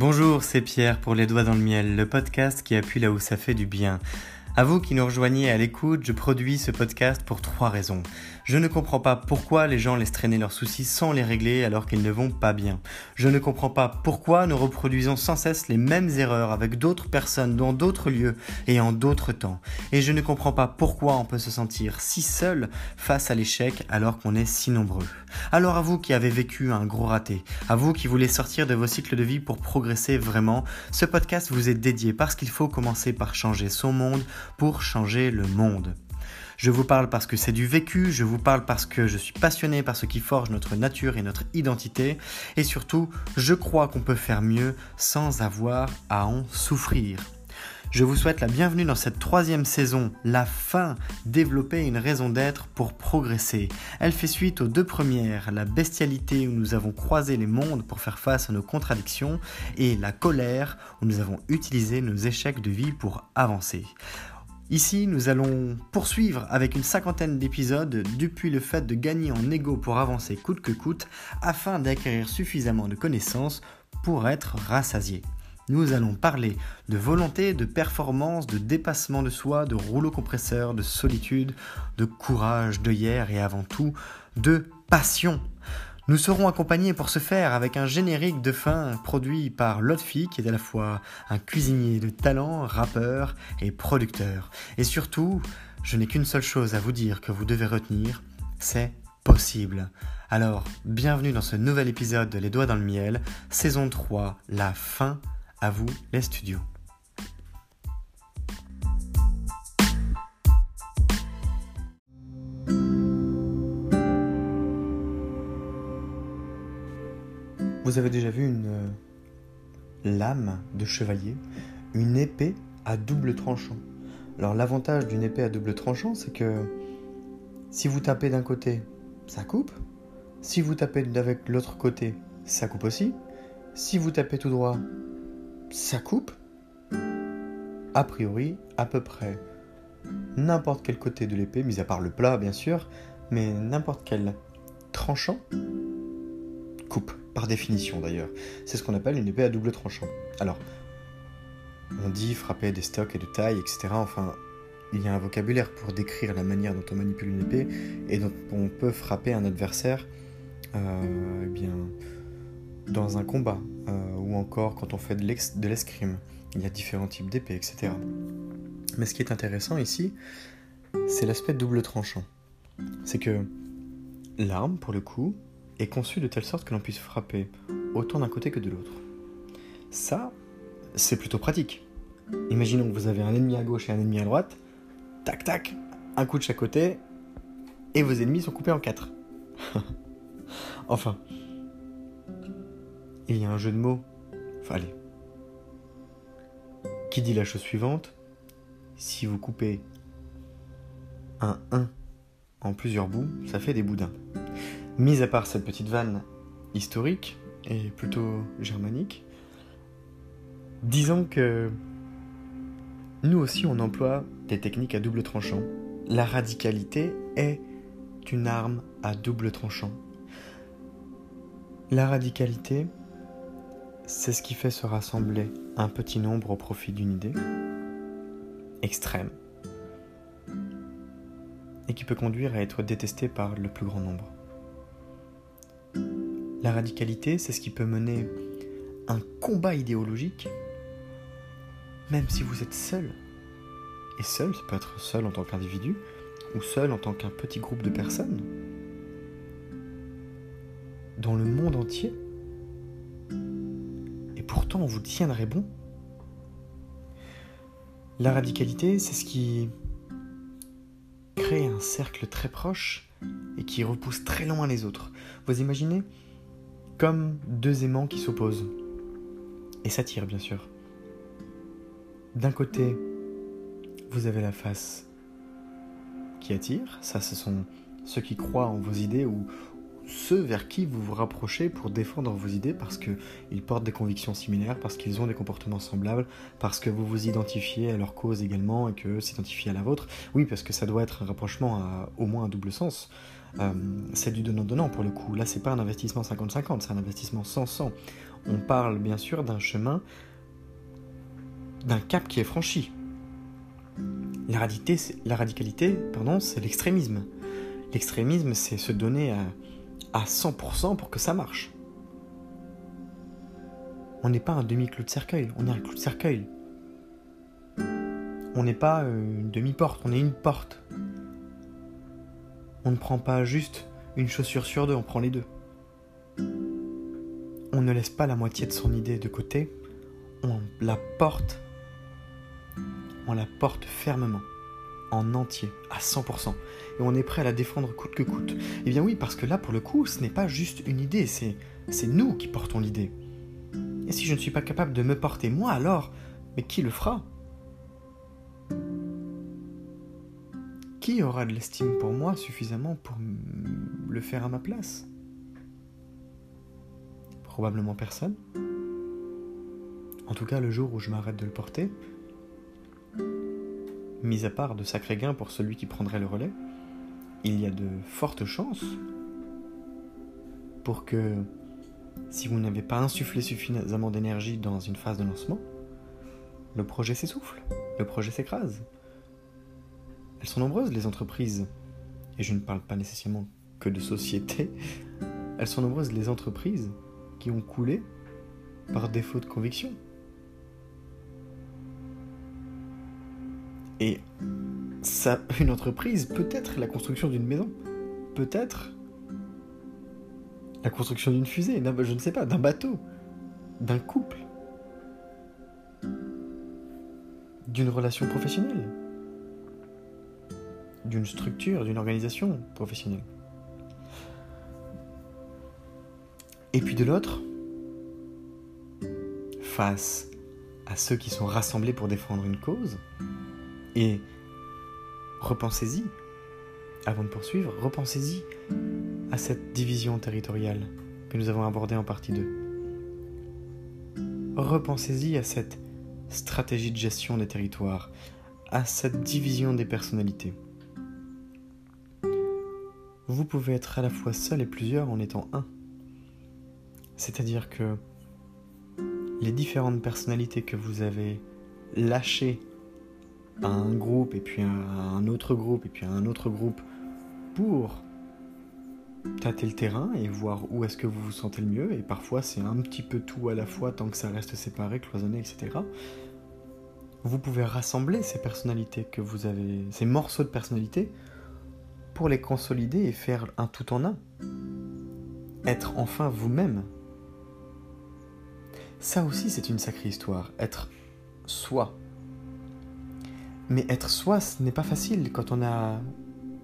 Bonjour, c'est Pierre pour Les Doigts dans le Miel, le podcast qui appuie là où ça fait du bien. À vous qui nous rejoignez à l'écoute, je produis ce podcast pour trois raisons. Je ne comprends pas pourquoi les gens laissent traîner leurs soucis sans les régler alors qu'ils ne vont pas bien. Je ne comprends pas pourquoi nous reproduisons sans cesse les mêmes erreurs avec d'autres personnes dans d'autres lieux et en d'autres temps. Et je ne comprends pas pourquoi on peut se sentir si seul face à l'échec alors qu'on est si nombreux. Alors à vous qui avez vécu un gros raté, à vous qui voulez sortir de vos cycles de vie pour progresser vraiment, ce podcast vous est dédié parce qu'il faut commencer par changer son monde pour changer le monde. Je vous parle parce que c'est du vécu, je vous parle parce que je suis passionné par ce qui forge notre nature et notre identité, et surtout, je crois qu'on peut faire mieux sans avoir à en souffrir. Je vous souhaite la bienvenue dans cette troisième saison, la fin, développer une raison d'être pour progresser. Elle fait suite aux deux premières, la bestialité où nous avons croisé les mondes pour faire face à nos contradictions, et la colère où nous avons utilisé nos échecs de vie pour avancer. Ici, nous allons poursuivre avec une cinquantaine d'épisodes depuis le fait de gagner en ego pour avancer coûte que coûte afin d'acquérir suffisamment de connaissances pour être rassasié. Nous allons parler de volonté, de performance, de dépassement de soi, de rouleau compresseur, de solitude, de courage, de hier et avant tout de passion. Nous serons accompagnés pour ce faire avec un générique de fin produit par Lotfi, qui est à la fois un cuisinier de talent, rappeur et producteur. Et surtout, je n'ai qu'une seule chose à vous dire que vous devez retenir, c'est possible. Alors, bienvenue dans ce nouvel épisode de Les Doigts dans le Miel, saison 3, la fin, à vous les studios. Vous avez déjà vu une euh, lame de chevalier, une épée à double tranchant. Alors l'avantage d'une épée à double tranchant, c'est que si vous tapez d'un côté, ça coupe. Si vous tapez avec l'autre côté, ça coupe aussi. Si vous tapez tout droit, ça coupe. A priori, à peu près n'importe quel côté de l'épée, mis à part le plat bien sûr, mais n'importe quel tranchant coupe par définition d'ailleurs. C'est ce qu'on appelle une épée à double tranchant. Alors, on dit frapper des stocks et de taille, etc. Enfin, il y a un vocabulaire pour décrire la manière dont on manipule une épée et dont on peut frapper un adversaire euh, eh dans un combat euh, ou encore quand on fait de l'escrime. Il y a différents types d'épées, etc. Mais ce qui est intéressant ici, c'est l'aspect double tranchant. C'est que l'arme, pour le coup, est conçu de telle sorte que l'on puisse frapper autant d'un côté que de l'autre. Ça, c'est plutôt pratique. Imaginons que vous avez un ennemi à gauche et un ennemi à droite, tac tac, un coup de chaque côté, et vos ennemis sont coupés en quatre. enfin, il y a un jeu de mots. Enfin, allez. Qui dit la chose suivante? Si vous coupez un 1 en plusieurs bouts, ça fait des boudins. Mis à part cette petite vanne historique et plutôt germanique, disons que nous aussi on emploie des techniques à double tranchant. La radicalité est une arme à double tranchant. La radicalité, c'est ce qui fait se rassembler un petit nombre au profit d'une idée extrême et qui peut conduire à être détesté par le plus grand nombre. La radicalité, c'est ce qui peut mener un combat idéologique, même si vous êtes seul. Et seul, ça peut être seul en tant qu'individu, ou seul en tant qu'un petit groupe de personnes. Dans le monde entier. Et pourtant, on vous tiendrait bon. La radicalité, c'est ce qui crée un cercle très proche et qui repousse très loin les autres. Vous imaginez comme deux aimants qui s'opposent et s'attirent bien sûr. D'un côté, vous avez la face qui attire, ça ce sont ceux qui croient en vos idées ou ceux vers qui vous vous rapprochez pour défendre vos idées parce qu'ils portent des convictions similaires, parce qu'ils ont des comportements semblables, parce que vous vous identifiez à leur cause également et qu'eux s'identifient à la vôtre. Oui, parce que ça doit être un rapprochement à au moins un double sens. Euh, c'est du donnant-donnant pour le coup. Là, c'est pas un investissement 50-50, c'est un investissement 100-100. On parle bien sûr d'un chemin, d'un cap qui est franchi. La la radicalité pardon, c'est l'extrémisme. L'extrémisme, c'est se donner à, à 100% pour que ça marche. On n'est pas un demi-clou de cercueil, on est un clou de cercueil. On n'est pas une demi-porte, on est une porte. On ne prend pas juste une chaussure sur deux, on prend les deux. On ne laisse pas la moitié de son idée de côté, on la porte. On la porte fermement en entier, à 100%, et on est prêt à la défendre coûte que coûte. Eh bien oui, parce que là, pour le coup, ce n'est pas juste une idée, c'est, c'est nous qui portons l'idée. Et si je ne suis pas capable de me porter moi, alors, mais qui le fera? Qui aura de l'estime pour moi suffisamment pour le faire à ma place? Probablement personne. En tout cas, le jour où je m'arrête de le porter, mis à part de sacrés gains pour celui qui prendrait le relais, il y a de fortes chances pour que, si vous n'avez pas insufflé suffisamment d'énergie dans une phase de lancement, le projet s'essouffle, le projet s'écrase. Elles sont nombreuses, les entreprises, et je ne parle pas nécessairement que de sociétés, elles sont nombreuses, les entreprises qui ont coulé par défaut de conviction. Et ça, une entreprise peut être la construction d'une maison, peut-être la construction d'une fusée, je ne sais pas, d'un bateau, d'un couple, d'une relation professionnelle, d'une structure, d'une organisation professionnelle. Et puis de l'autre, face à ceux qui sont rassemblés pour défendre une cause, et repensez-y, avant de poursuivre, repensez-y à cette division territoriale que nous avons abordée en partie 2. Repensez-y à cette stratégie de gestion des territoires, à cette division des personnalités. Vous pouvez être à la fois seul et plusieurs en étant un. C'est-à-dire que les différentes personnalités que vous avez lâchées à un groupe et puis à un autre groupe et puis à un autre groupe pour tâter le terrain et voir où est-ce que vous vous sentez le mieux. Et parfois c'est un petit peu tout à la fois tant que ça reste séparé, cloisonné, etc. Vous pouvez rassembler ces personnalités que vous avez, ces morceaux de personnalité, pour les consolider et faire un tout en un. Être enfin vous-même. Ça aussi c'est une sacrée histoire. Être soi. Mais être soi, ce n'est pas facile quand on n'a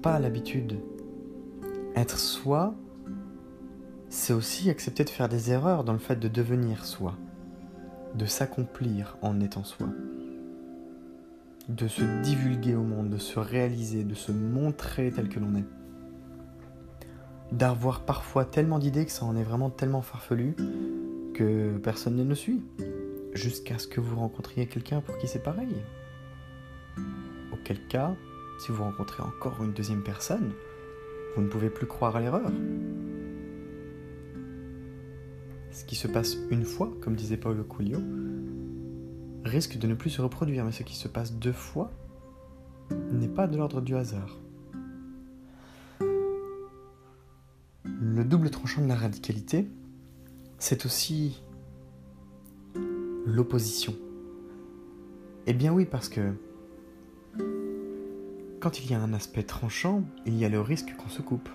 pas l'habitude. Être soi, c'est aussi accepter de faire des erreurs dans le fait de devenir soi, de s'accomplir en étant soi, de se divulguer au monde, de se réaliser, de se montrer tel que l'on est. D'avoir parfois tellement d'idées que ça en est vraiment tellement farfelu que personne ne nous suit, jusqu'à ce que vous rencontriez quelqu'un pour qui c'est pareil. Auquel cas, si vous rencontrez encore une deuxième personne, vous ne pouvez plus croire à l'erreur. Ce qui se passe une fois, comme disait Paulo Coelho, risque de ne plus se reproduire, mais ce qui se passe deux fois n'est pas de l'ordre du hasard. Le double tranchant de la radicalité, c'est aussi l'opposition. Eh bien oui, parce que quand il y a un aspect tranchant, il y a le risque qu'on se coupe.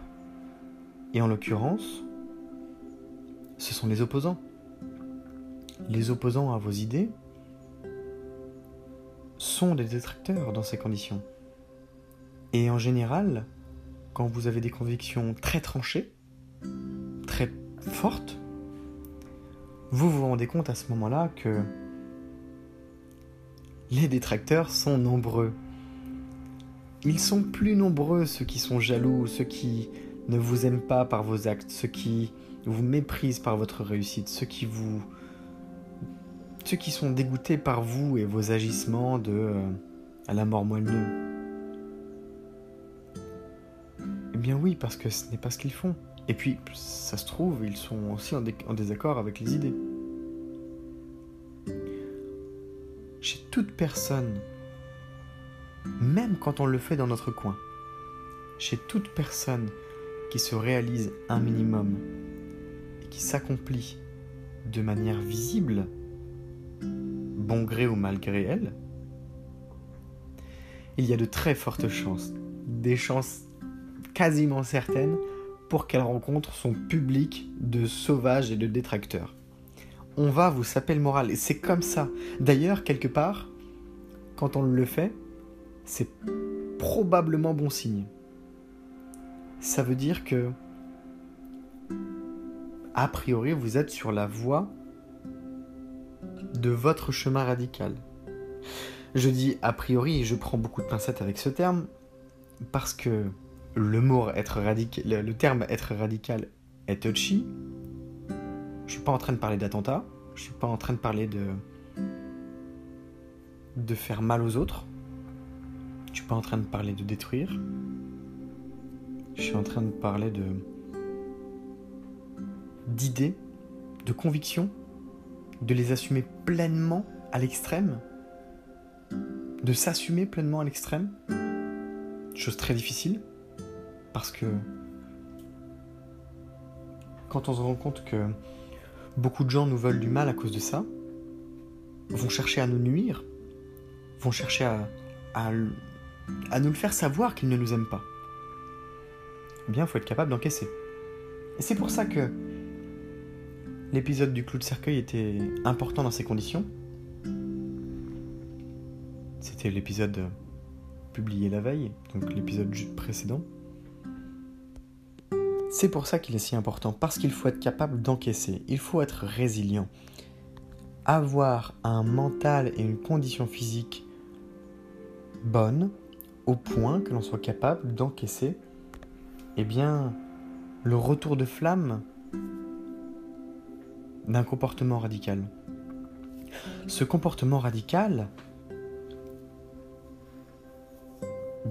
Et en l'occurrence, ce sont les opposants. Les opposants à vos idées sont des détracteurs dans ces conditions. Et en général, quand vous avez des convictions très tranchées, très fortes, vous vous rendez compte à ce moment-là que les détracteurs sont nombreux ils sont plus nombreux ceux qui sont jaloux, ceux qui ne vous aiment pas par vos actes, ceux qui vous méprisent par votre réussite, ceux qui vous ceux qui sont dégoûtés par vous et vos agissements de euh, à la mort moelleux. Eh bien oui, parce que ce n'est pas ce qu'ils font. Et puis, ça se trouve, ils sont aussi en désaccord avec les idées. Chez toute personne, même quand on le fait dans notre coin, chez toute personne qui se réalise un minimum et qui s'accomplit de manière visible, bon gré ou malgré elle, il y a de très fortes chances, des chances quasiment certaines, pour qu'elle rencontre son public de sauvages et de détracteurs. On va vous saper le moral, et c'est comme ça. D'ailleurs, quelque part, quand on le fait, c'est probablement bon signe ça veut dire que, a priori, vous êtes sur la voie de votre chemin radical. Je dis a priori, je prends beaucoup de pincettes avec ce terme, parce que le mot être radical, le terme être radical est touchy. Je suis pas en train de parler d'attentat, je suis pas en train de parler de de faire mal aux autres. Pas en train de parler de détruire. Je suis en train de parler de d'idées, de convictions, de les assumer pleinement à l'extrême, de s'assumer pleinement à l'extrême. Chose très difficile, parce que quand on se rend compte que beaucoup de gens nous veulent du mal à cause de ça, vont chercher à nous nuire, vont chercher à, à, à nous le faire savoir qu'ils ne nous aiment pas eh bien, il faut être capable d'encaisser. Et c'est pour ça que l'épisode du clou de cercueil était important dans ces conditions. C'était l'épisode publié la veille, donc l'épisode précédent. C'est pour ça qu'il est si important, parce qu'il faut être capable d'encaisser, il faut être résilient. Avoir un mental et une condition physique bonne, au point que l'on soit capable d'encaisser eh bien, le retour de flamme d'un comportement radical. Ce comportement radical,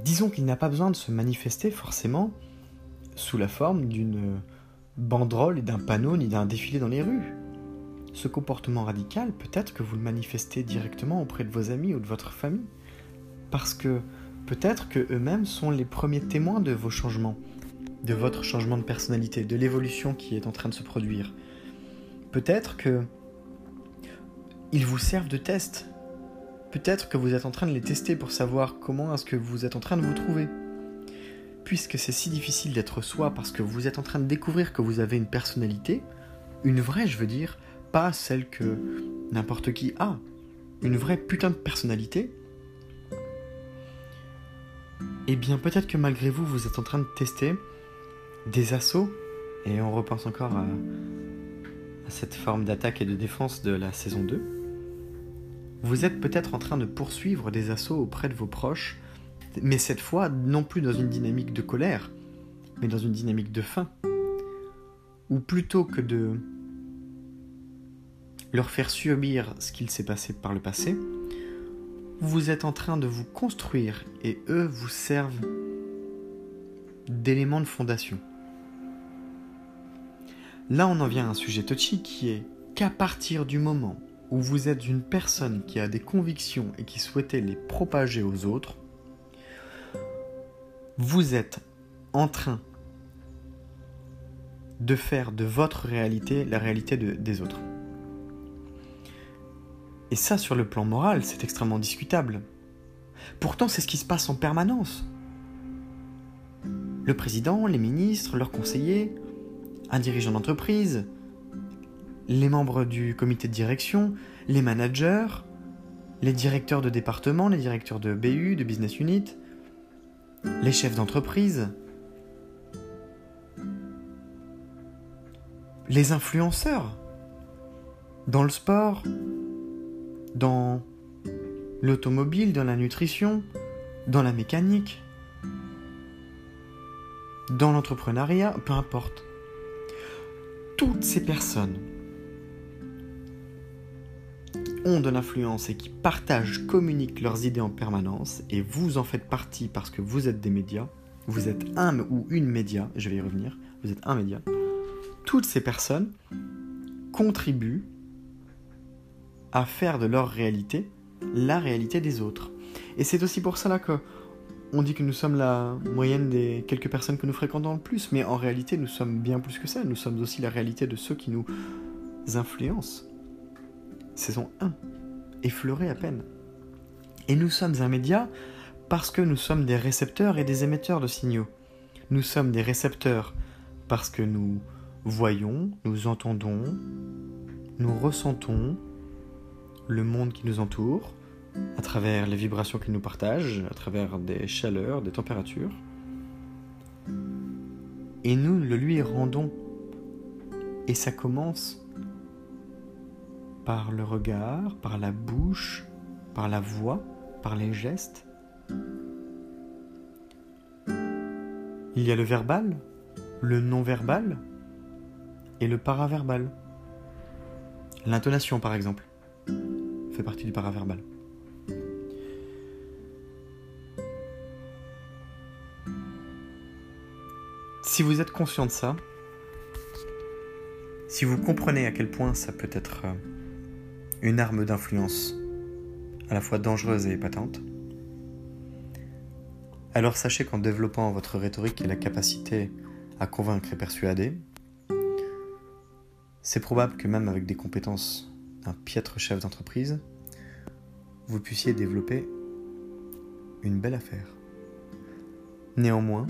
disons qu'il n'a pas besoin de se manifester forcément sous la forme d'une banderole et d'un panneau ni d'un défilé dans les rues. Ce comportement radical, peut-être que vous le manifestez directement auprès de vos amis ou de votre famille, parce que peut-être que eux-mêmes sont les premiers témoins de vos changements de votre changement de personnalité, de l'évolution qui est en train de se produire. Peut-être que ils vous servent de test. Peut-être que vous êtes en train de les tester pour savoir comment est-ce que vous êtes en train de vous trouver. Puisque c'est si difficile d'être soi parce que vous êtes en train de découvrir que vous avez une personnalité, une vraie je veux dire, pas celle que n'importe qui a, une vraie putain de personnalité, eh bien peut-être que malgré vous, vous êtes en train de tester des assauts, et on repense encore à, cette forme d'attaque et de défense de la saison 2, vous êtes peut-être en train de poursuivre des assauts auprès de vos proches, mais cette fois non plus dans une dynamique de colère, mais dans une dynamique de faim. Ou plutôt que de leur faire subir ce qu'il s'est passé par le passé, vous êtes en train de vous construire et eux vous servent d'éléments de fondation. Là, on en vient à un sujet touchy qui est qu'à partir du moment où vous êtes une personne qui a des convictions et qui souhaitait les propager aux autres, vous êtes en train de faire de votre réalité la réalité des autres. Et ça, sur le plan moral, c'est extrêmement discutable. Pourtant, c'est ce qui se passe en permanence. Le président, les ministres, leurs conseillers, un dirigeant d'entreprise, les membres du comité de direction, les managers, les directeurs de département, les directeurs de BU, de business unit, les chefs d'entreprise, les influenceurs dans le sport, dans l'automobile, dans la nutrition, dans la mécanique. dans l'entrepreneuriat, peu importe. Toutes ces personnes ont de l'influence et qui partagent, communiquent leurs idées en permanence, et vous en faites partie parce que vous êtes des médias, vous êtes un ou une média, je vais y revenir, vous êtes un média, toutes ces personnes contribuent à faire de leur réalité la réalité des autres. Et c'est aussi pour cela que on dit que nous sommes la moyenne des quelques personnes que nous fréquentons le plus, mais en réalité nous sommes bien plus que ça, nous sommes aussi la réalité de ceux qui nous influencent. Saison 1, effleuré à peine. Et nous sommes un média parce que nous sommes des récepteurs et des émetteurs de signaux. Nous sommes des récepteurs parce que nous voyons, nous entendons, nous ressentons le monde qui nous entoure, à travers les vibrations qu'il nous partage, à travers des chaleurs, des températures. Et nous le lui rendons. Et ça commence par le regard, par la bouche, par la voix, par les gestes. Il y a le verbal, le non-verbal et le paraverbal. L'intonation, par exemple, fait partie du paraverbal. Si vous êtes conscient de ça, si vous comprenez à quel point ça peut être euh, une arme d'influence à la fois dangereuse et épatante, alors sachez qu'en développant votre rhétorique et la capacité à convaincre et persuader, c'est probable que même avec des compétences piètre chef d'entreprise, vous puissiez développer une belle affaire. Néanmoins,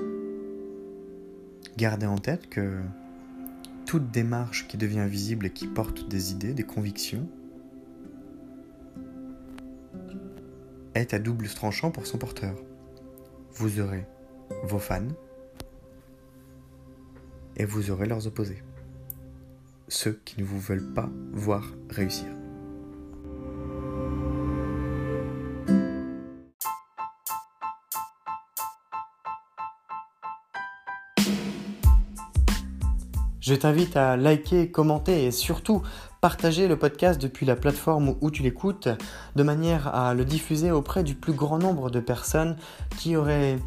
gardez en tête que toute démarche qui devient visible et qui porte des idées, des convictions, est à double tranchant pour son porteur. Vous aurez vos fans et vous aurez leurs opposés. Ceux qui ne vous veulent pas voir réussir. Je t'invite à liker, commenter et surtout partager le podcast depuis la plateforme où tu l'écoutes de manière à le diffuser auprès du plus grand nombre de personnes qui auraient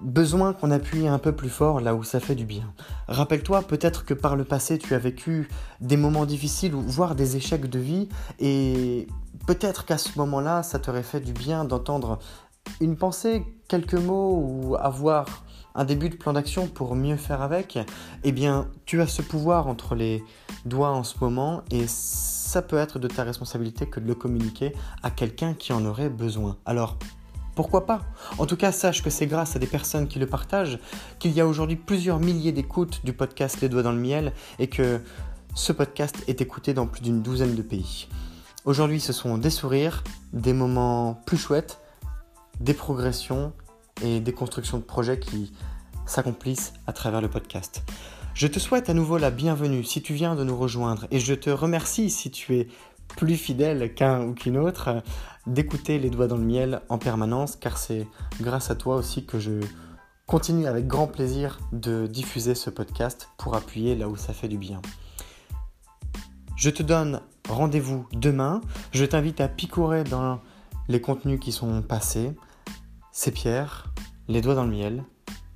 besoin qu'on appuie un peu plus fort là où ça fait du bien. Rappelle-toi peut-être que par le passé tu as vécu des moments difficiles ou voire des échecs de vie et peut-être qu'à ce moment-là ça t'aurait fait du bien d'entendre une pensée, quelques mots ou avoir un début de plan d'action pour mieux faire avec, eh bien, tu as ce pouvoir entre les doigts en ce moment et ça peut être de ta responsabilité que de le communiquer à quelqu'un qui en aurait besoin. Alors, pourquoi pas? En tout cas, sache que c'est grâce à des personnes qui le partagent qu'il y a aujourd'hui plusieurs milliers d'écoutes du podcast Les Doigts dans le Miel et que ce podcast est écouté dans plus d'une douzaine de pays. Aujourd'hui, ce sont des sourires, des moments plus chouettes, des progressions et des constructions de projets qui s'accomplissent à travers le podcast. Je te souhaite à nouveau la bienvenue si tu viens de nous rejoindre et je te remercie si tu es plus fidèle qu'un ou qu'une autre d'écouter les doigts dans le miel en permanence car c'est grâce à toi aussi que je continue avec grand plaisir de diffuser ce podcast pour appuyer là où ça fait du bien. Je te donne rendez-vous demain. Je t'invite à picorer dans les contenus qui sont passés. C'est Pierre, les doigts dans le miel,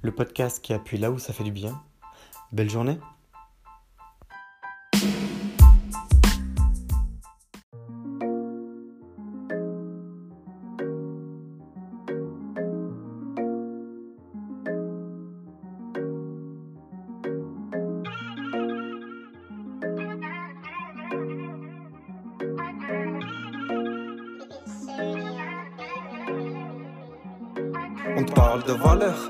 le podcast qui appuie là où ça fait du bien. Belle journée